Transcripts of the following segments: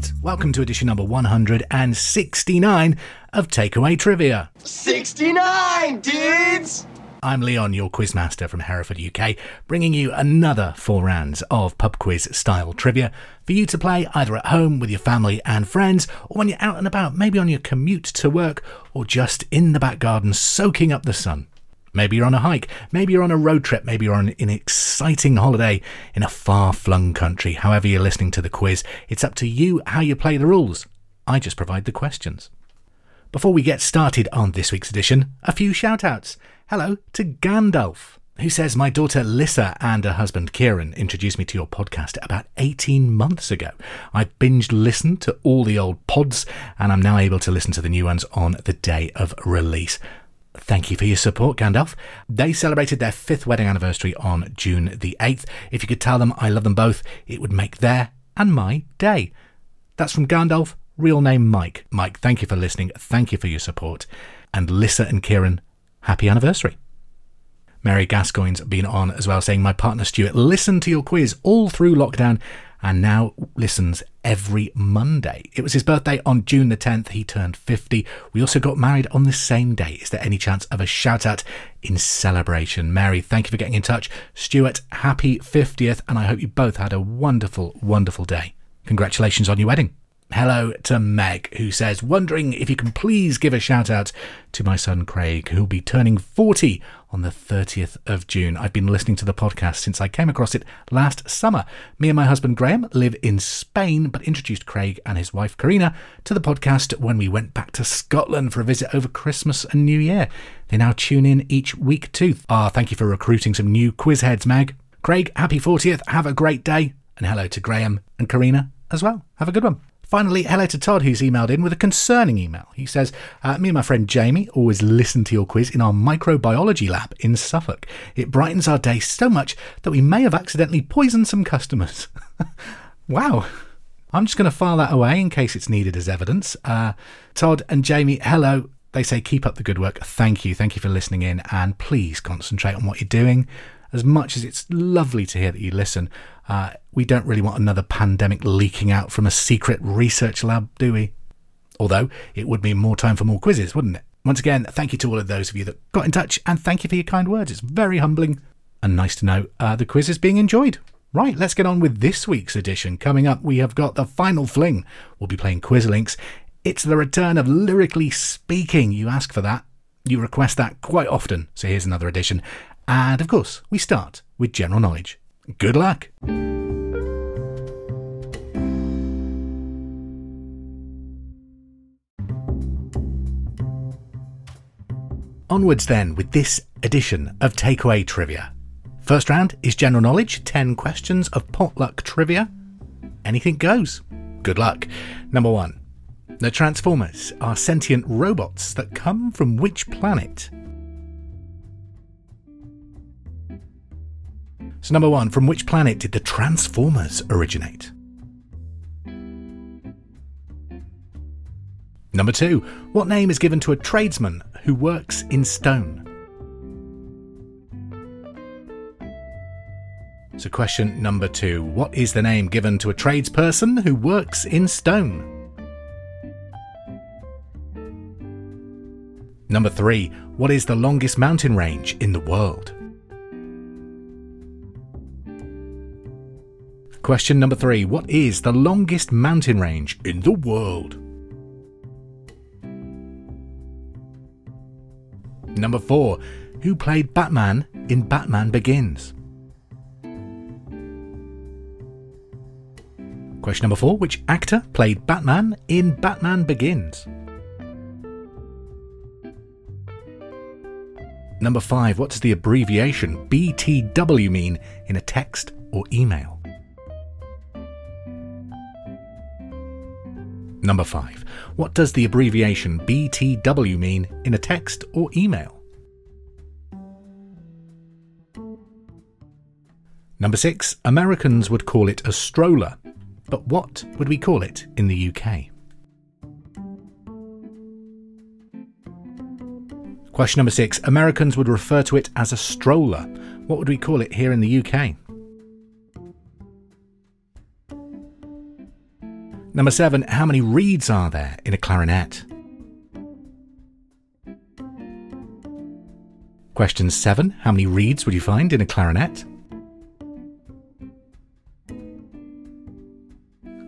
Quizheads. Welcome to edition number 169 of Takeaway Trivia. 69, dudes! I'm Leon, your quizmaster from Hereford, UK, bringing you another four rounds of pub quiz style trivia for you to play either at home with your family and friends, or when you're out and about, maybe on your commute to work, or just in the back garden soaking up the sun. Maybe you're on a hike, maybe you're on a road trip, maybe you're on an exciting holiday in a far flung country. However, you're listening to the quiz, it's up to you how you play the rules. I just provide the questions. Before we get started on this week's edition, a few shout outs. Hello to Gandalf, who says, My daughter Lissa and her husband Kieran introduced me to your podcast about 18 months ago. I binged listened to all the old pods, and I'm now able to listen to the new ones on the day of release. Thank you for your support, Gandalf. They celebrated their fifth wedding anniversary on June the 8th. If you could tell them I love them both, it would make their and my day. That's from Gandalf, real name Mike. Mike, thank you for listening. Thank you for your support. And Lissa and Kieran, happy anniversary. Mary Gascoigne's been on as well, saying, My partner Stuart listened to your quiz all through lockdown and now listens every Monday. It was his birthday on June the 10th. He turned 50. We also got married on the same day. Is there any chance of a shout out in celebration? Mary, thank you for getting in touch. Stuart, happy 50th, and I hope you both had a wonderful, wonderful day. Congratulations on your wedding. Hello to Meg, who says, wondering if you can please give a shout out to my son Craig, who'll be turning 40 on the 30th of June. I've been listening to the podcast since I came across it last summer. Me and my husband Graham live in Spain, but introduced Craig and his wife Karina to the podcast when we went back to Scotland for a visit over Christmas and New Year. They now tune in each week too. Ah, thank you for recruiting some new quiz heads, Meg. Craig, happy 40th. Have a great day. And hello to Graham and Karina as well. Have a good one. Finally, hello to Todd, who's emailed in with a concerning email. He says, uh, Me and my friend Jamie always listen to your quiz in our microbiology lab in Suffolk. It brightens our day so much that we may have accidentally poisoned some customers. wow. I'm just going to file that away in case it's needed as evidence. Uh, Todd and Jamie, hello. They say, keep up the good work. Thank you. Thank you for listening in. And please concentrate on what you're doing. As much as it's lovely to hear that you listen, uh, we don't really want another pandemic leaking out from a secret research lab, do we? Although it would mean more time for more quizzes, wouldn't it? Once again, thank you to all of those of you that got in touch, and thank you for your kind words. It's very humbling and nice to know uh, the quiz is being enjoyed. Right, let's get on with this week's edition. Coming up, we have got the final fling. We'll be playing Quizlinks. It's the return of Lyrically Speaking. You ask for that. You request that quite often. So here's another edition. And of course, we start with general knowledge. Good luck! Onwards then with this edition of Takeaway Trivia. First round is general knowledge, 10 questions of potluck trivia. Anything goes. Good luck. Number one. The Transformers are sentient robots that come from which planet? So, number one, from which planet did the Transformers originate? Number two, what name is given to a tradesman who works in stone? So, question number two What is the name given to a tradesperson who works in stone? Number three, what is the longest mountain range in the world? Question number three What is the longest mountain range in the world? Number four Who played Batman in Batman Begins? Question number four Which actor played Batman in Batman Begins? Number five What does the abbreviation BTW mean in a text or email? Number 5. What does the abbreviation BTW mean in a text or email? Number 6. Americans would call it a stroller, but what would we call it in the UK? Question number 6. Americans would refer to it as a stroller. What would we call it here in the UK? Number seven, how many reeds are there in a clarinet? Question seven, how many reeds would you find in a clarinet?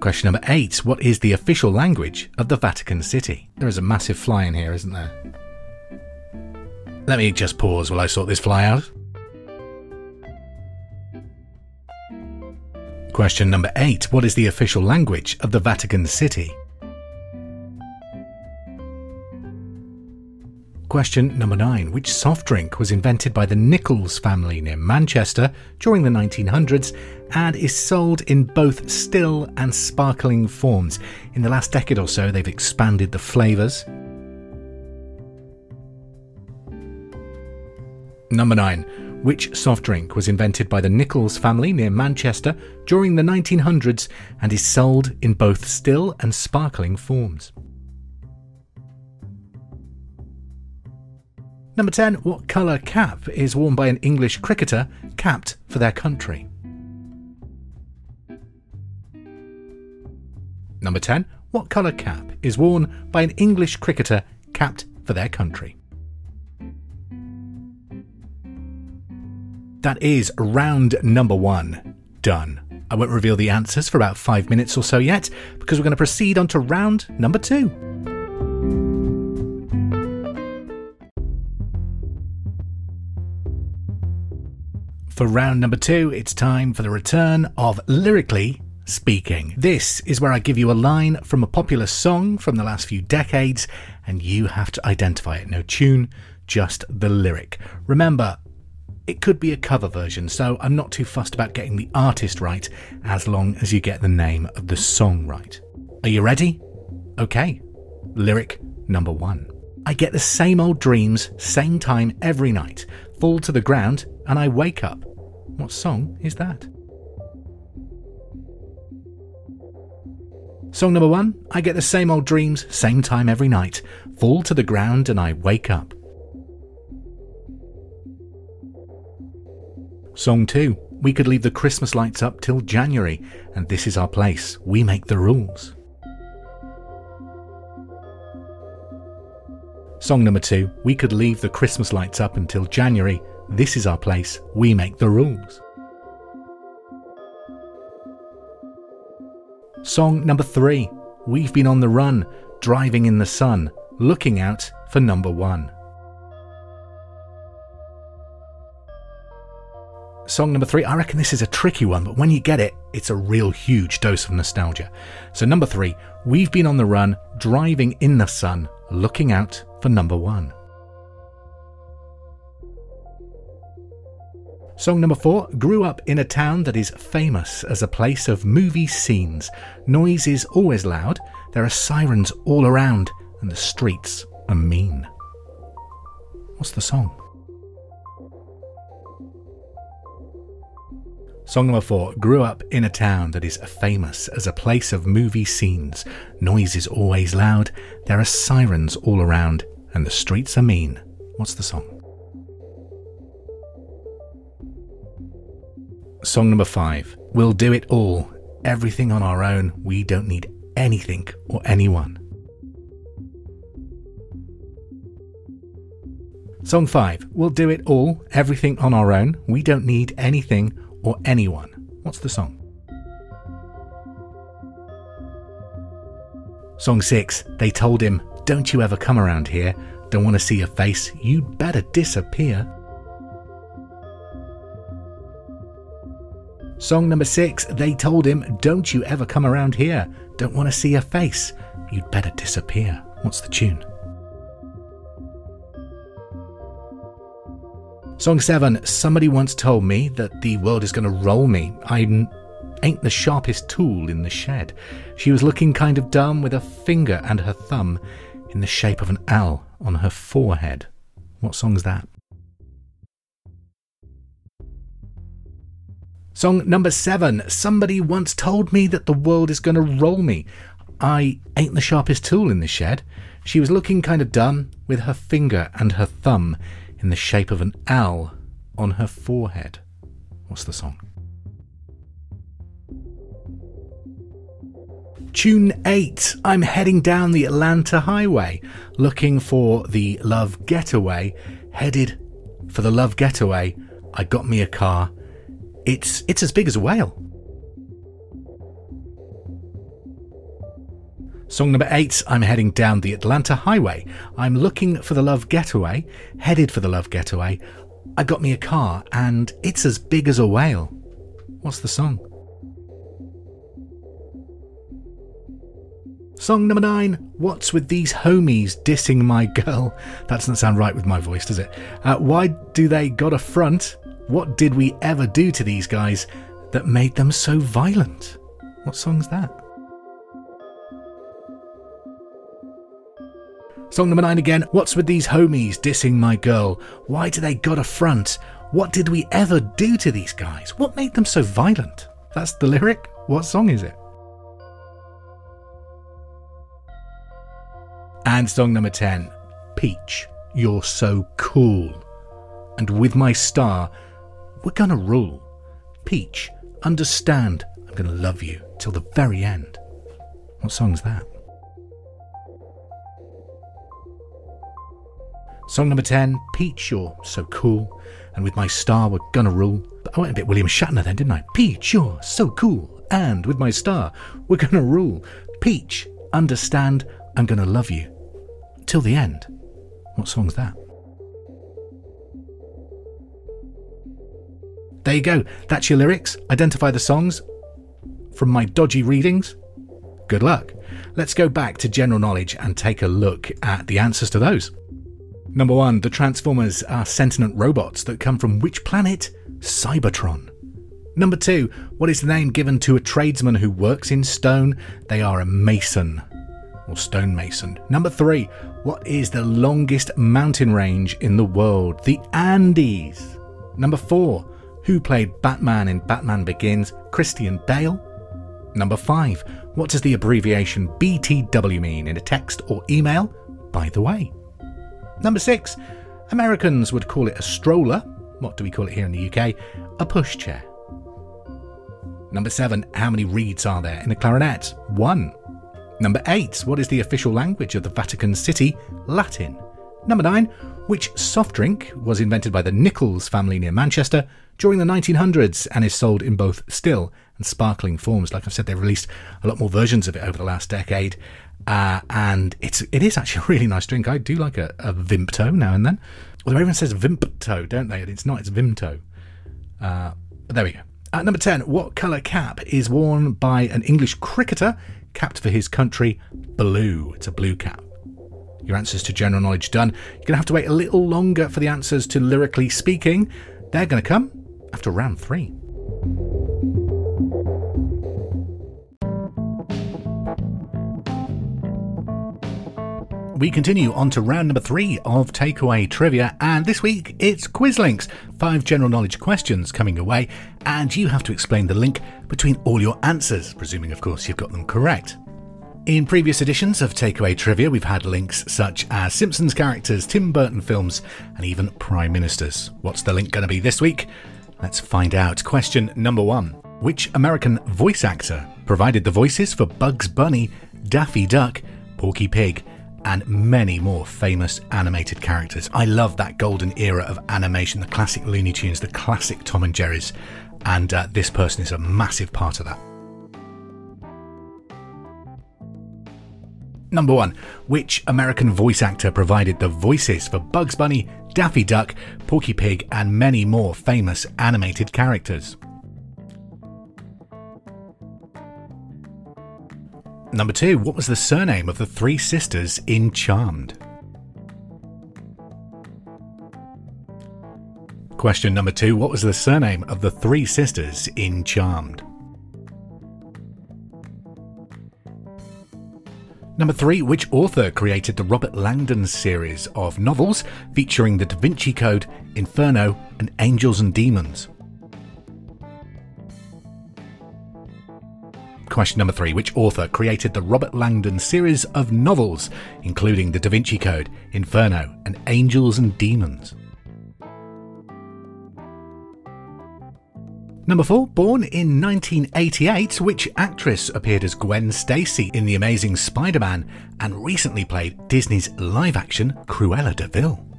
Question number eight, what is the official language of the Vatican City? There is a massive fly in here, isn't there? Let me just pause while I sort this fly out. Question number eight What is the official language of the Vatican City? Question number nine Which soft drink was invented by the Nichols family near Manchester during the 1900s and is sold in both still and sparkling forms? In the last decade or so, they've expanded the flavours. Number nine which soft drink was invented by the Nichols family near Manchester during the 1900s and is sold in both still and sparkling forms. Number 10. What colour cap is worn by an English cricketer capped for their country? Number 10. What colour cap is worn by an English cricketer capped for their country? That is round number one done. I won't reveal the answers for about five minutes or so yet, because we're going to proceed on to round number two. For round number two, it's time for the return of Lyrically Speaking. This is where I give you a line from a popular song from the last few decades, and you have to identify it. No tune, just the lyric. Remember, it could be a cover version, so I'm not too fussed about getting the artist right as long as you get the name of the song right. Are you ready? Okay. Lyric number one. I get the same old dreams, same time every night, fall to the ground, and I wake up. What song is that? Song number one I get the same old dreams, same time every night, fall to the ground, and I wake up. Song 2 We could leave the Christmas lights up till January, and this is our place. We make the rules. Song number 2 We could leave the Christmas lights up until January. This is our place. We make the rules. Song number 3 We've been on the run, driving in the sun, looking out for number 1. Song number three, I reckon this is a tricky one, but when you get it, it's a real huge dose of nostalgia. So, number three, we've been on the run, driving in the sun, looking out for number one. Song number four grew up in a town that is famous as a place of movie scenes. Noise is always loud, there are sirens all around, and the streets are mean. What's the song? Song number four grew up in a town that is famous as a place of movie scenes. Noise is always loud, there are sirens all around, and the streets are mean. What's the song? Song number five We'll do it all. Everything on our own. We don't need anything or anyone. Song 5. We'll do it all, everything on our own. We don't need anything or anyone. What's the song? Song 6. They told him, Don't you ever come around here. Don't want to see your face. You'd better disappear. Song number 6. They told him, Don't you ever come around here. Don't want to see your face. You'd better disappear. What's the tune? Song 7 Somebody once told me that the world is going to roll me. I ain't the sharpest tool in the shed. She was looking kind of dumb with a finger and her thumb in the shape of an L on her forehead. What song's that? Song number seven. Somebody once told me that the world is going to roll me. I ain't the sharpest tool in the shed. She was looking kind of dumb with her finger and her thumb in the shape of an L on her forehead. What's the song? Tune 8. I'm heading down the Atlanta Highway looking for the Love Getaway. Headed for the Love Getaway. I got me a car. It's it's as big as a whale. Song number eight, I'm heading down the Atlanta Highway. I'm looking for the Love Getaway, headed for the Love Getaway. I got me a car and it's as big as a whale. What's the song? Song number nine, What's with these homies dissing my girl? That doesn't sound right with my voice, does it? Uh, why do they got a front? What did we ever do to these guys that made them so violent? What song's that? Song number nine again. What's with these homies dissing my girl? Why do they got a front? What did we ever do to these guys? What made them so violent? That's the lyric? What song is it? And song number 10 Peach, you're so cool. And with my star, we're gonna rule. Peach, understand, I'm gonna love you till the very end. What song's that? Song number 10 Peach, you're so cool. And with my star, we're gonna rule. I went a bit William Shatner then, didn't I? Peach, you're so cool. And with my star, we're gonna rule. Peach, understand, I'm gonna love you till the end. What song's that? There you go. That's your lyrics. Identify the songs from my dodgy readings. Good luck. Let's go back to general knowledge and take a look at the answers to those. Number one, the Transformers are sentient robots that come from which planet? Cybertron. Number two, what is the name given to a tradesman who works in stone? They are a mason or stonemason. Number three, what is the longest mountain range in the world? The Andes. Number four, who played Batman in Batman Begins? Christian Bale. Number five, what does the abbreviation BTW mean in a text or email? By the way. Number six, Americans would call it a stroller. What do we call it here in the UK? A pushchair. Number seven, how many reeds are there in a clarinet? One. Number eight, what is the official language of the Vatican City? Latin. Number nine, which soft drink was invented by the Nichols family near Manchester during the 1900s and is sold in both still and sparkling forms. Like I've said, they've released a lot more versions of it over the last decade. Uh, and it's it is actually a really nice drink. I do like a, a Vimto now and then. Although everyone says Vimto, don't they? It's not. It's Vimto. Uh, there we go. At number ten, what colour cap is worn by an English cricketer capped for his country? Blue. It's a blue cap. Your answers to general knowledge done. You're going to have to wait a little longer for the answers to lyrically speaking. They're going to come after round three. We continue on to round number three of takeaway trivia, and this week it's Quizlinks. Five general knowledge questions coming away, and you have to explain the link between all your answers, presuming, of course, you've got them correct. In previous editions of Takeaway Trivia, we've had links such as Simpsons characters, Tim Burton films, and even Prime Ministers. What's the link going to be this week? Let's find out. Question number one Which American voice actor provided the voices for Bugs Bunny, Daffy Duck, Porky Pig, and many more famous animated characters. I love that golden era of animation, the classic Looney Tunes, the classic Tom and Jerry's, and uh, this person is a massive part of that. Number one, which American voice actor provided the voices for Bugs Bunny, Daffy Duck, Porky Pig, and many more famous animated characters? Number two, what was the surname of the three sisters in Charmed? Question number two, what was the surname of the three sisters in Charmed? Number three, which author created the Robert Langdon series of novels featuring the Da Vinci Code, Inferno, and Angels and Demons? Question number three Which author created the Robert Langdon series of novels, including The Da Vinci Code, Inferno, and Angels and Demons? Number 4, born in 1988, which actress appeared as Gwen Stacy in The Amazing Spider Man and recently played Disney's live action Cruella de Vil?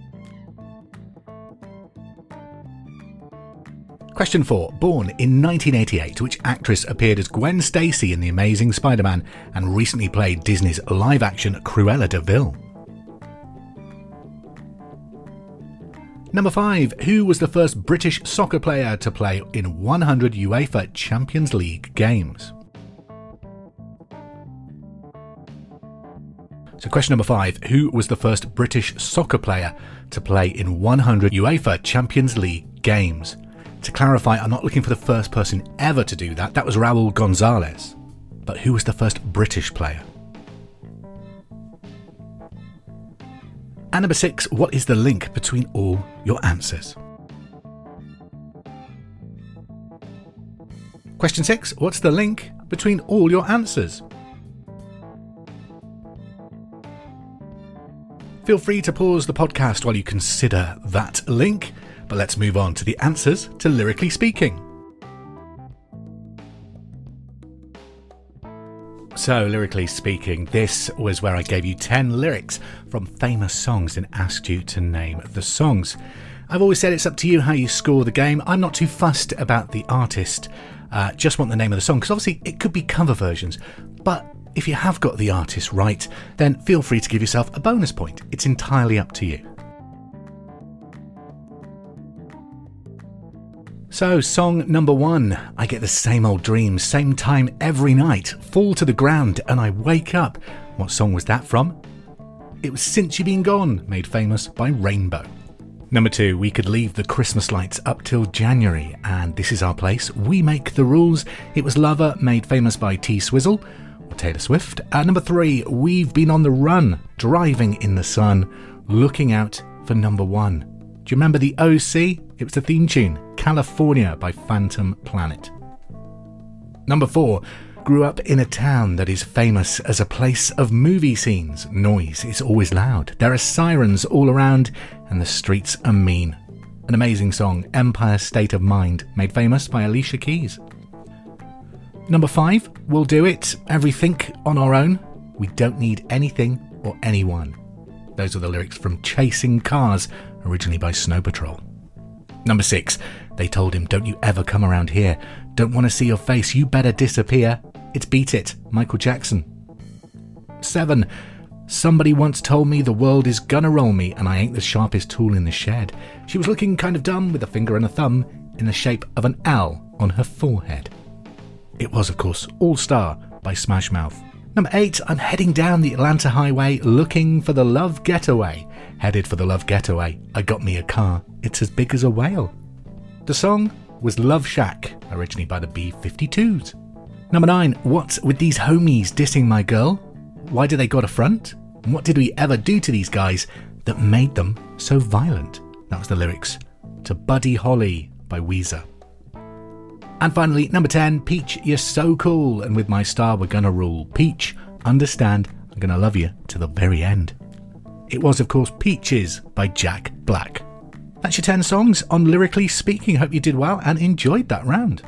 Question 4. Born in 1988, which actress appeared as Gwen Stacy in The Amazing Spider Man and recently played Disney's live action Cruella de Vil? Number 5. Who was the first British soccer player to play in 100 UEFA Champions League games? So, question number 5. Who was the first British soccer player to play in 100 UEFA Champions League games? To clarify, I'm not looking for the first person ever to do that. That was Raul Gonzalez. But who was the first British player? And number six, what is the link between all your answers? Question six, what's the link between all your answers? Feel free to pause the podcast while you consider that link, but let's move on to the answers to Lyrically Speaking. So, lyrically speaking, this was where I gave you 10 lyrics from famous songs and asked you to name the songs. I've always said it's up to you how you score the game. I'm not too fussed about the artist, uh, just want the name of the song, because obviously it could be cover versions. But if you have got the artist right, then feel free to give yourself a bonus point. It's entirely up to you. So, song number one I get the same old dreams, same time every night, fall to the ground, and I wake up. What song was that from? It was Since You Been Gone, made famous by Rainbow. Number two, we could leave the Christmas lights up till January, and this is our place. We make the rules. It was Lover, made famous by T Swizzle or Taylor Swift. And number three, we've been on the run, driving in the sun, looking out for number one. Do you remember the OC? It was the theme tune, California by Phantom Planet. Number 4. Grew up in a town that is famous as a place of movie scenes. Noise is always loud. There are sirens all around, and the streets are mean. An amazing song, Empire State of Mind, made famous by Alicia Keys. Number 5. We'll do it. Everything on our own. We don't need anything or anyone. Those are the lyrics from Chasing Cars, originally by Snow Patrol. Number six, they told him, Don't you ever come around here. Don't want to see your face. You better disappear. It's Beat It, Michael Jackson. Seven, somebody once told me the world is gonna roll me and I ain't the sharpest tool in the shed. She was looking kind of dumb with a finger and a thumb in the shape of an L on her forehead. It was, of course, All Star by Smash Mouth. Number eight, I'm heading down the Atlanta highway looking for the love getaway. Headed for the love getaway, I got me a car. It's as big as a whale. The song was Love Shack, originally by the B 52s. Number nine, what's with these homies dissing my girl? Why do they got a front? What did we ever do to these guys that made them so violent? That was the lyrics to Buddy Holly by Weezer. And finally, number 10, Peach, you're so cool, and with my star, we're gonna rule. Peach, understand, I'm gonna love you to the very end. It was, of course, Peaches by Jack Black. That's your 10 songs on Lyrically Speaking. Hope you did well and enjoyed that round.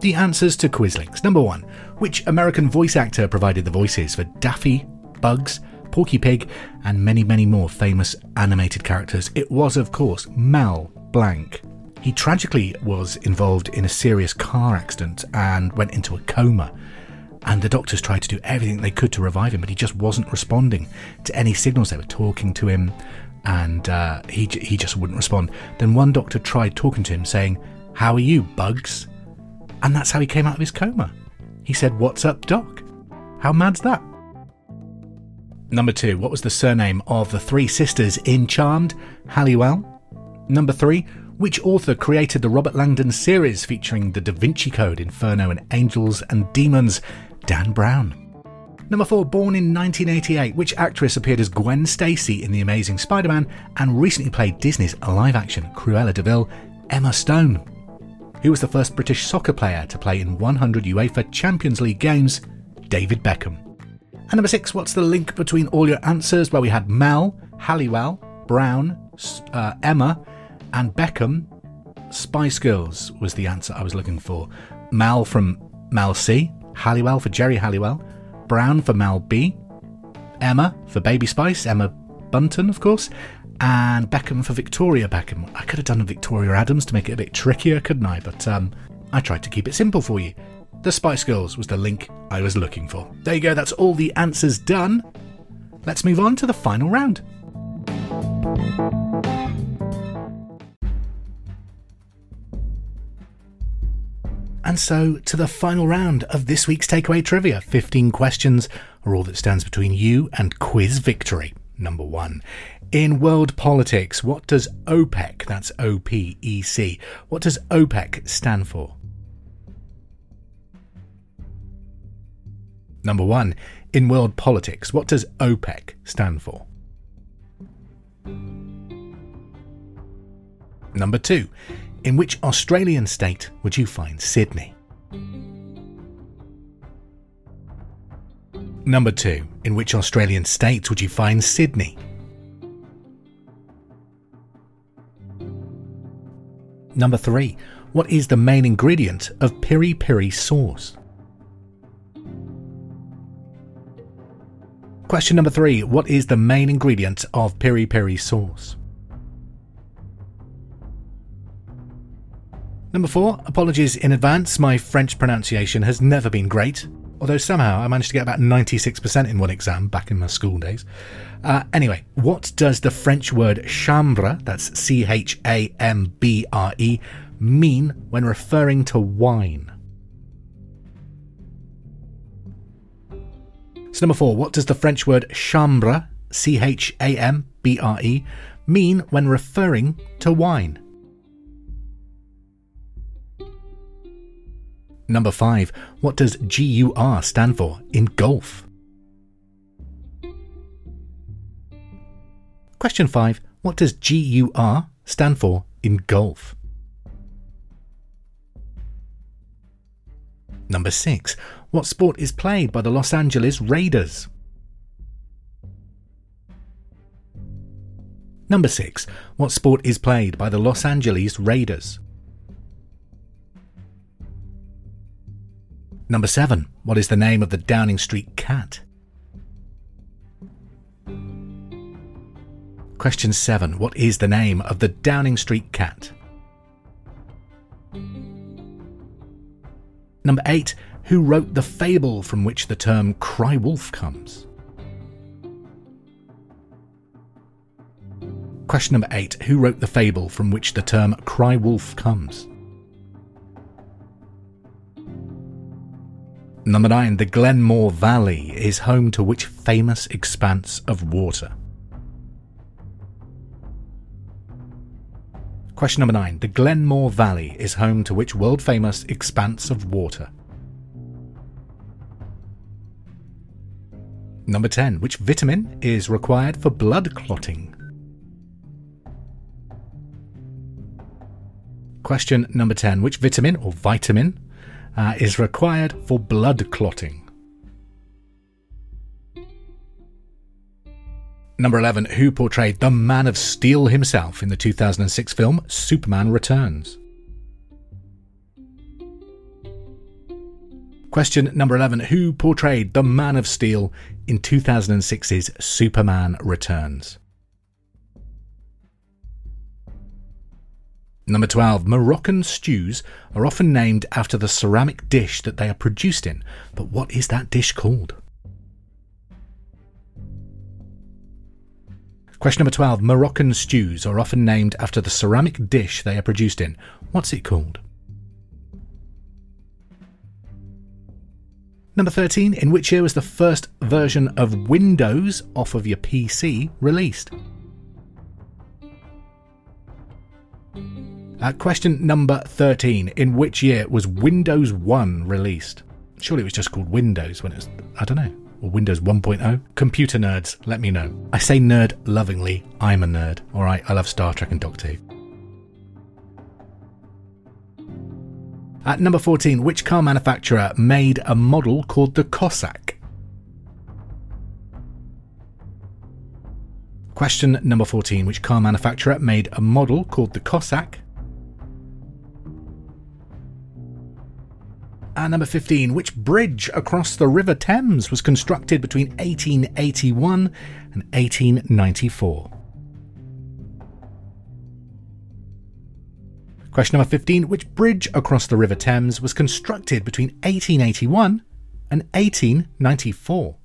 The answers to Quizlinks. Number one, which American voice actor provided the voices for Daffy, Bugs, Porky Pig, and many, many more famous animated characters? It was, of course, Mel Blanc. He tragically was involved in a serious car accident and went into a coma. And the doctors tried to do everything they could to revive him, but he just wasn't responding to any signals. They were talking to him, and uh, he he just wouldn't respond. Then one doctor tried talking to him, saying, "How are you, Bugs?" And that's how he came out of his coma. He said, "What's up, Doc?" How mad's that? Number two, what was the surname of the three sisters in Charmed? Halliwell. Number three, which author created the Robert Langdon series featuring the Da Vinci Code, Inferno, and Angels and Demons? Dan Brown. Number 4, born in 1988, which actress appeared as Gwen Stacy in The Amazing Spider Man and recently played Disney's live action Cruella de Vil? Emma Stone. Who was the first British soccer player to play in 100 UEFA Champions League games? David Beckham. And number 6, what's the link between all your answers? Well, we had Mel, Halliwell, Brown, uh, Emma, and Beckham. Spice Girls was the answer I was looking for. Mel from Mel C, Halliwell for Geri Halliwell, Brown for Mel B, Emma for Baby Spice, Emma Bunton, of course, and Beckham for Victoria Beckham. I could have done Victoria Adams to make it a bit trickier, couldn't I? But um, I tried to keep it simple for you. The Spice Girls was the link I was looking for. There you go, that's all the answers done. Let's move on to the final round. And so to the final round of this week's takeaway trivia. 15 questions are all that stands between you and quiz victory. Number one. In world politics, what does OPEC, that's O P E C, what does OPEC stand for? Number one. In world politics, what does OPEC stand for? Number two. In which Australian state would you find Sydney? Number two. In which Australian state would you find Sydney? Number three. What is the main ingredient of piri piri sauce? Question number three. What is the main ingredient of piri piri sauce? Number four, apologies in advance, my French pronunciation has never been great, although somehow I managed to get about 96% in one exam back in my school days. Uh, anyway, what does the French word chambre, that's C H A M B R E, mean when referring to wine? So, number four, what does the French word chambre, C H A M B R E, mean when referring to wine? Number 5. What does GUR stand for in golf? Question 5. What does GUR stand for in golf? Number 6. What sport is played by the Los Angeles Raiders? Number 6. What sport is played by the Los Angeles Raiders? Number 7. What is the name of the Downing Street cat? Question 7. What is the name of the Downing Street cat? Number 8. Who wrote the fable from which the term cry wolf comes? Question number 8. Who wrote the fable from which the term cry wolf comes? Number 9. The Glenmore Valley is home to which famous expanse of water? Question number 9. The Glenmore Valley is home to which world famous expanse of water? Number 10. Which vitamin is required for blood clotting? Question number 10. Which vitamin or vitamin uh, is required for blood clotting. Number 11, who portrayed the Man of Steel himself in the 2006 film Superman Returns? Question number 11, who portrayed the Man of Steel in 2006's Superman Returns? Number 12. Moroccan stews are often named after the ceramic dish that they are produced in, but what is that dish called? Question number 12. Moroccan stews are often named after the ceramic dish they are produced in. What's it called? Number 13. In which year was the first version of Windows off of your PC released? Uh, question number 13. In which year was Windows 1 released? Surely it was just called Windows when it was, I don't know, or Windows 1.0? Computer nerds, let me know. I say nerd lovingly, I'm a nerd, alright? I love Star Trek and Doctor Who. At number 14, which car manufacturer made a model called the Cossack? Question number 14, which car manufacturer made a model called the Cossack? Number 15, which bridge across the River Thames was constructed between 1881 and 1894? Question number 15, which bridge across the River Thames was constructed between 1881 and 1894?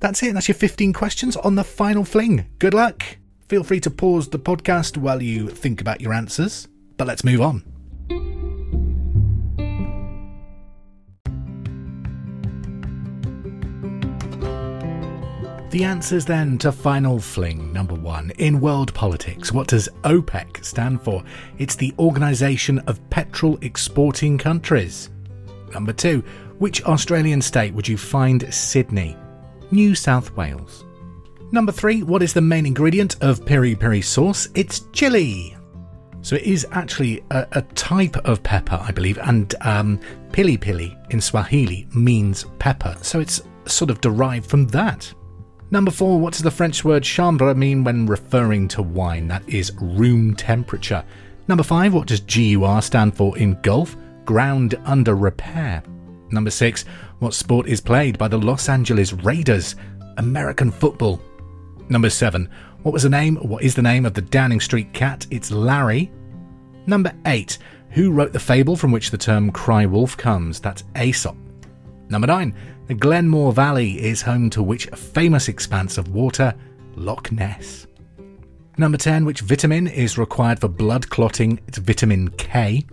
That's it. That's your 15 questions on the final fling. Good luck. Feel free to pause the podcast while you think about your answers. But let's move on. The answers then to Final Fling number one. In world politics, what does OPEC stand for? It's the Organisation of Petrol Exporting Countries. Number two, which Australian state would you find Sydney? New South Wales. Number three, what is the main ingredient of piri piri sauce? It's chili. So it is actually a, a type of pepper, I believe, and um, pili pili in Swahili means pepper, so it's sort of derived from that. Number four, what does the French word chambre mean when referring to wine? That is room temperature. Number five, what does GUR stand for in golf? Ground under repair. Number six, what sport is played by the Los Angeles Raiders? American football. Number seven, what was the name, what is the name of the Downing Street cat? It's Larry. Number eight, who wrote the fable from which the term cry wolf comes? That's Aesop. Number nine, the Glenmore Valley is home to which famous expanse of water? Loch Ness. Number 10, which vitamin is required for blood clotting? It's vitamin K.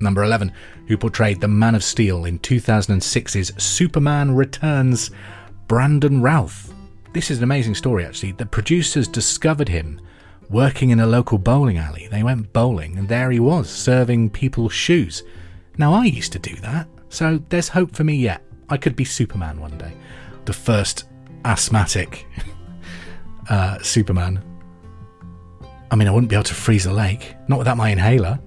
Number 11, who portrayed the Man of Steel in 2006's Superman Returns? Brandon Routh. This is an amazing story, actually. The producers discovered him working in a local bowling alley. They went bowling, and there he was, serving people shoes. Now, I used to do that, so there's hope for me yet. I could be Superman one day. The first asthmatic uh, Superman. I mean, I wouldn't be able to freeze a lake, not without my inhaler.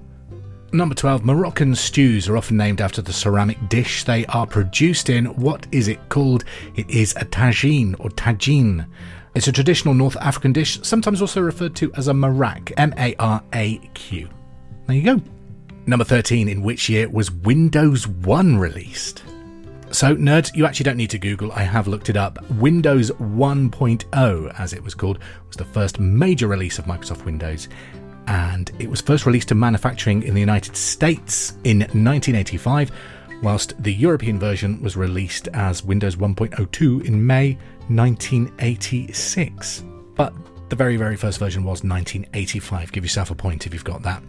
Number 12, Moroccan stews are often named after the ceramic dish they are produced in. What is it called? It is a tagine or tagine. It's a traditional North African dish, sometimes also referred to as a marak, M A R A Q. There you go. Number 13, in which year was Windows 1 released? So, nerds, you actually don't need to Google, I have looked it up. Windows 1.0, as it was called, was the first major release of Microsoft Windows, and it was first released to manufacturing in the United States in 1985, whilst the European version was released as Windows 1.02 in May 1986. But the very, very first version was 1985. Give yourself a point if you've got that.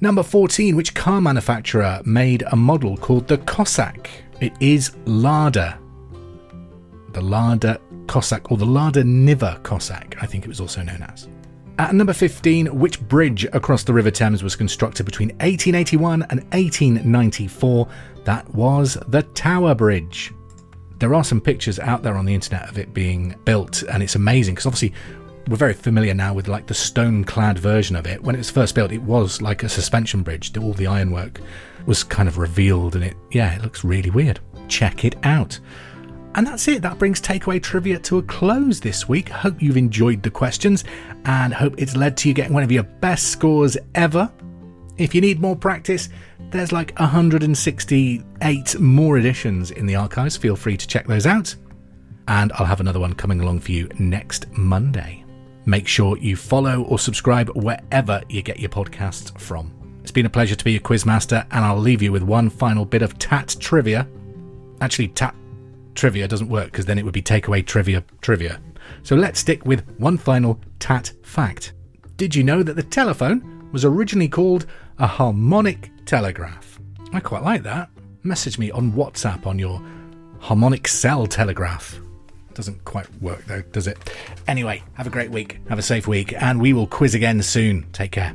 Number 14, which car manufacturer made a model called the Cossack? It is Lada. The Lada Cossack, or the Lada Niva Cossack, I think it was also known as. At number 15, which bridge across the River Thames was constructed between 1881 and 1894? That was the Tower Bridge. There are some pictures out there on the internet of it being built, and it's amazing because obviously we're very familiar now with like the stone clad version of it. When it was first built, it was like a suspension bridge. All the ironwork was kind of revealed, and it, yeah, it looks really weird. Check it out. And that's it. That brings takeaway trivia to a close this week. Hope you've enjoyed the questions and hope it's led to you getting one of your best scores ever. If you need more practice, there's like 168 more editions in the archives. Feel free to check those out. And I'll have another one coming along for you next Monday. Make sure you follow or subscribe wherever you get your podcasts from. It's been a pleasure to be your quizmaster, and I'll leave you with one final bit of tat trivia. Actually, tat trivia doesn't work because then it would be takeaway trivia trivia. So let's stick with one final tat fact. Did you know that the telephone was originally called a harmonic telegraph? I quite like that. Message me on WhatsApp on your harmonic cell telegraph. Doesn't quite work though, does it? Anyway, have a great week, have a safe week, and we will quiz again soon. Take care.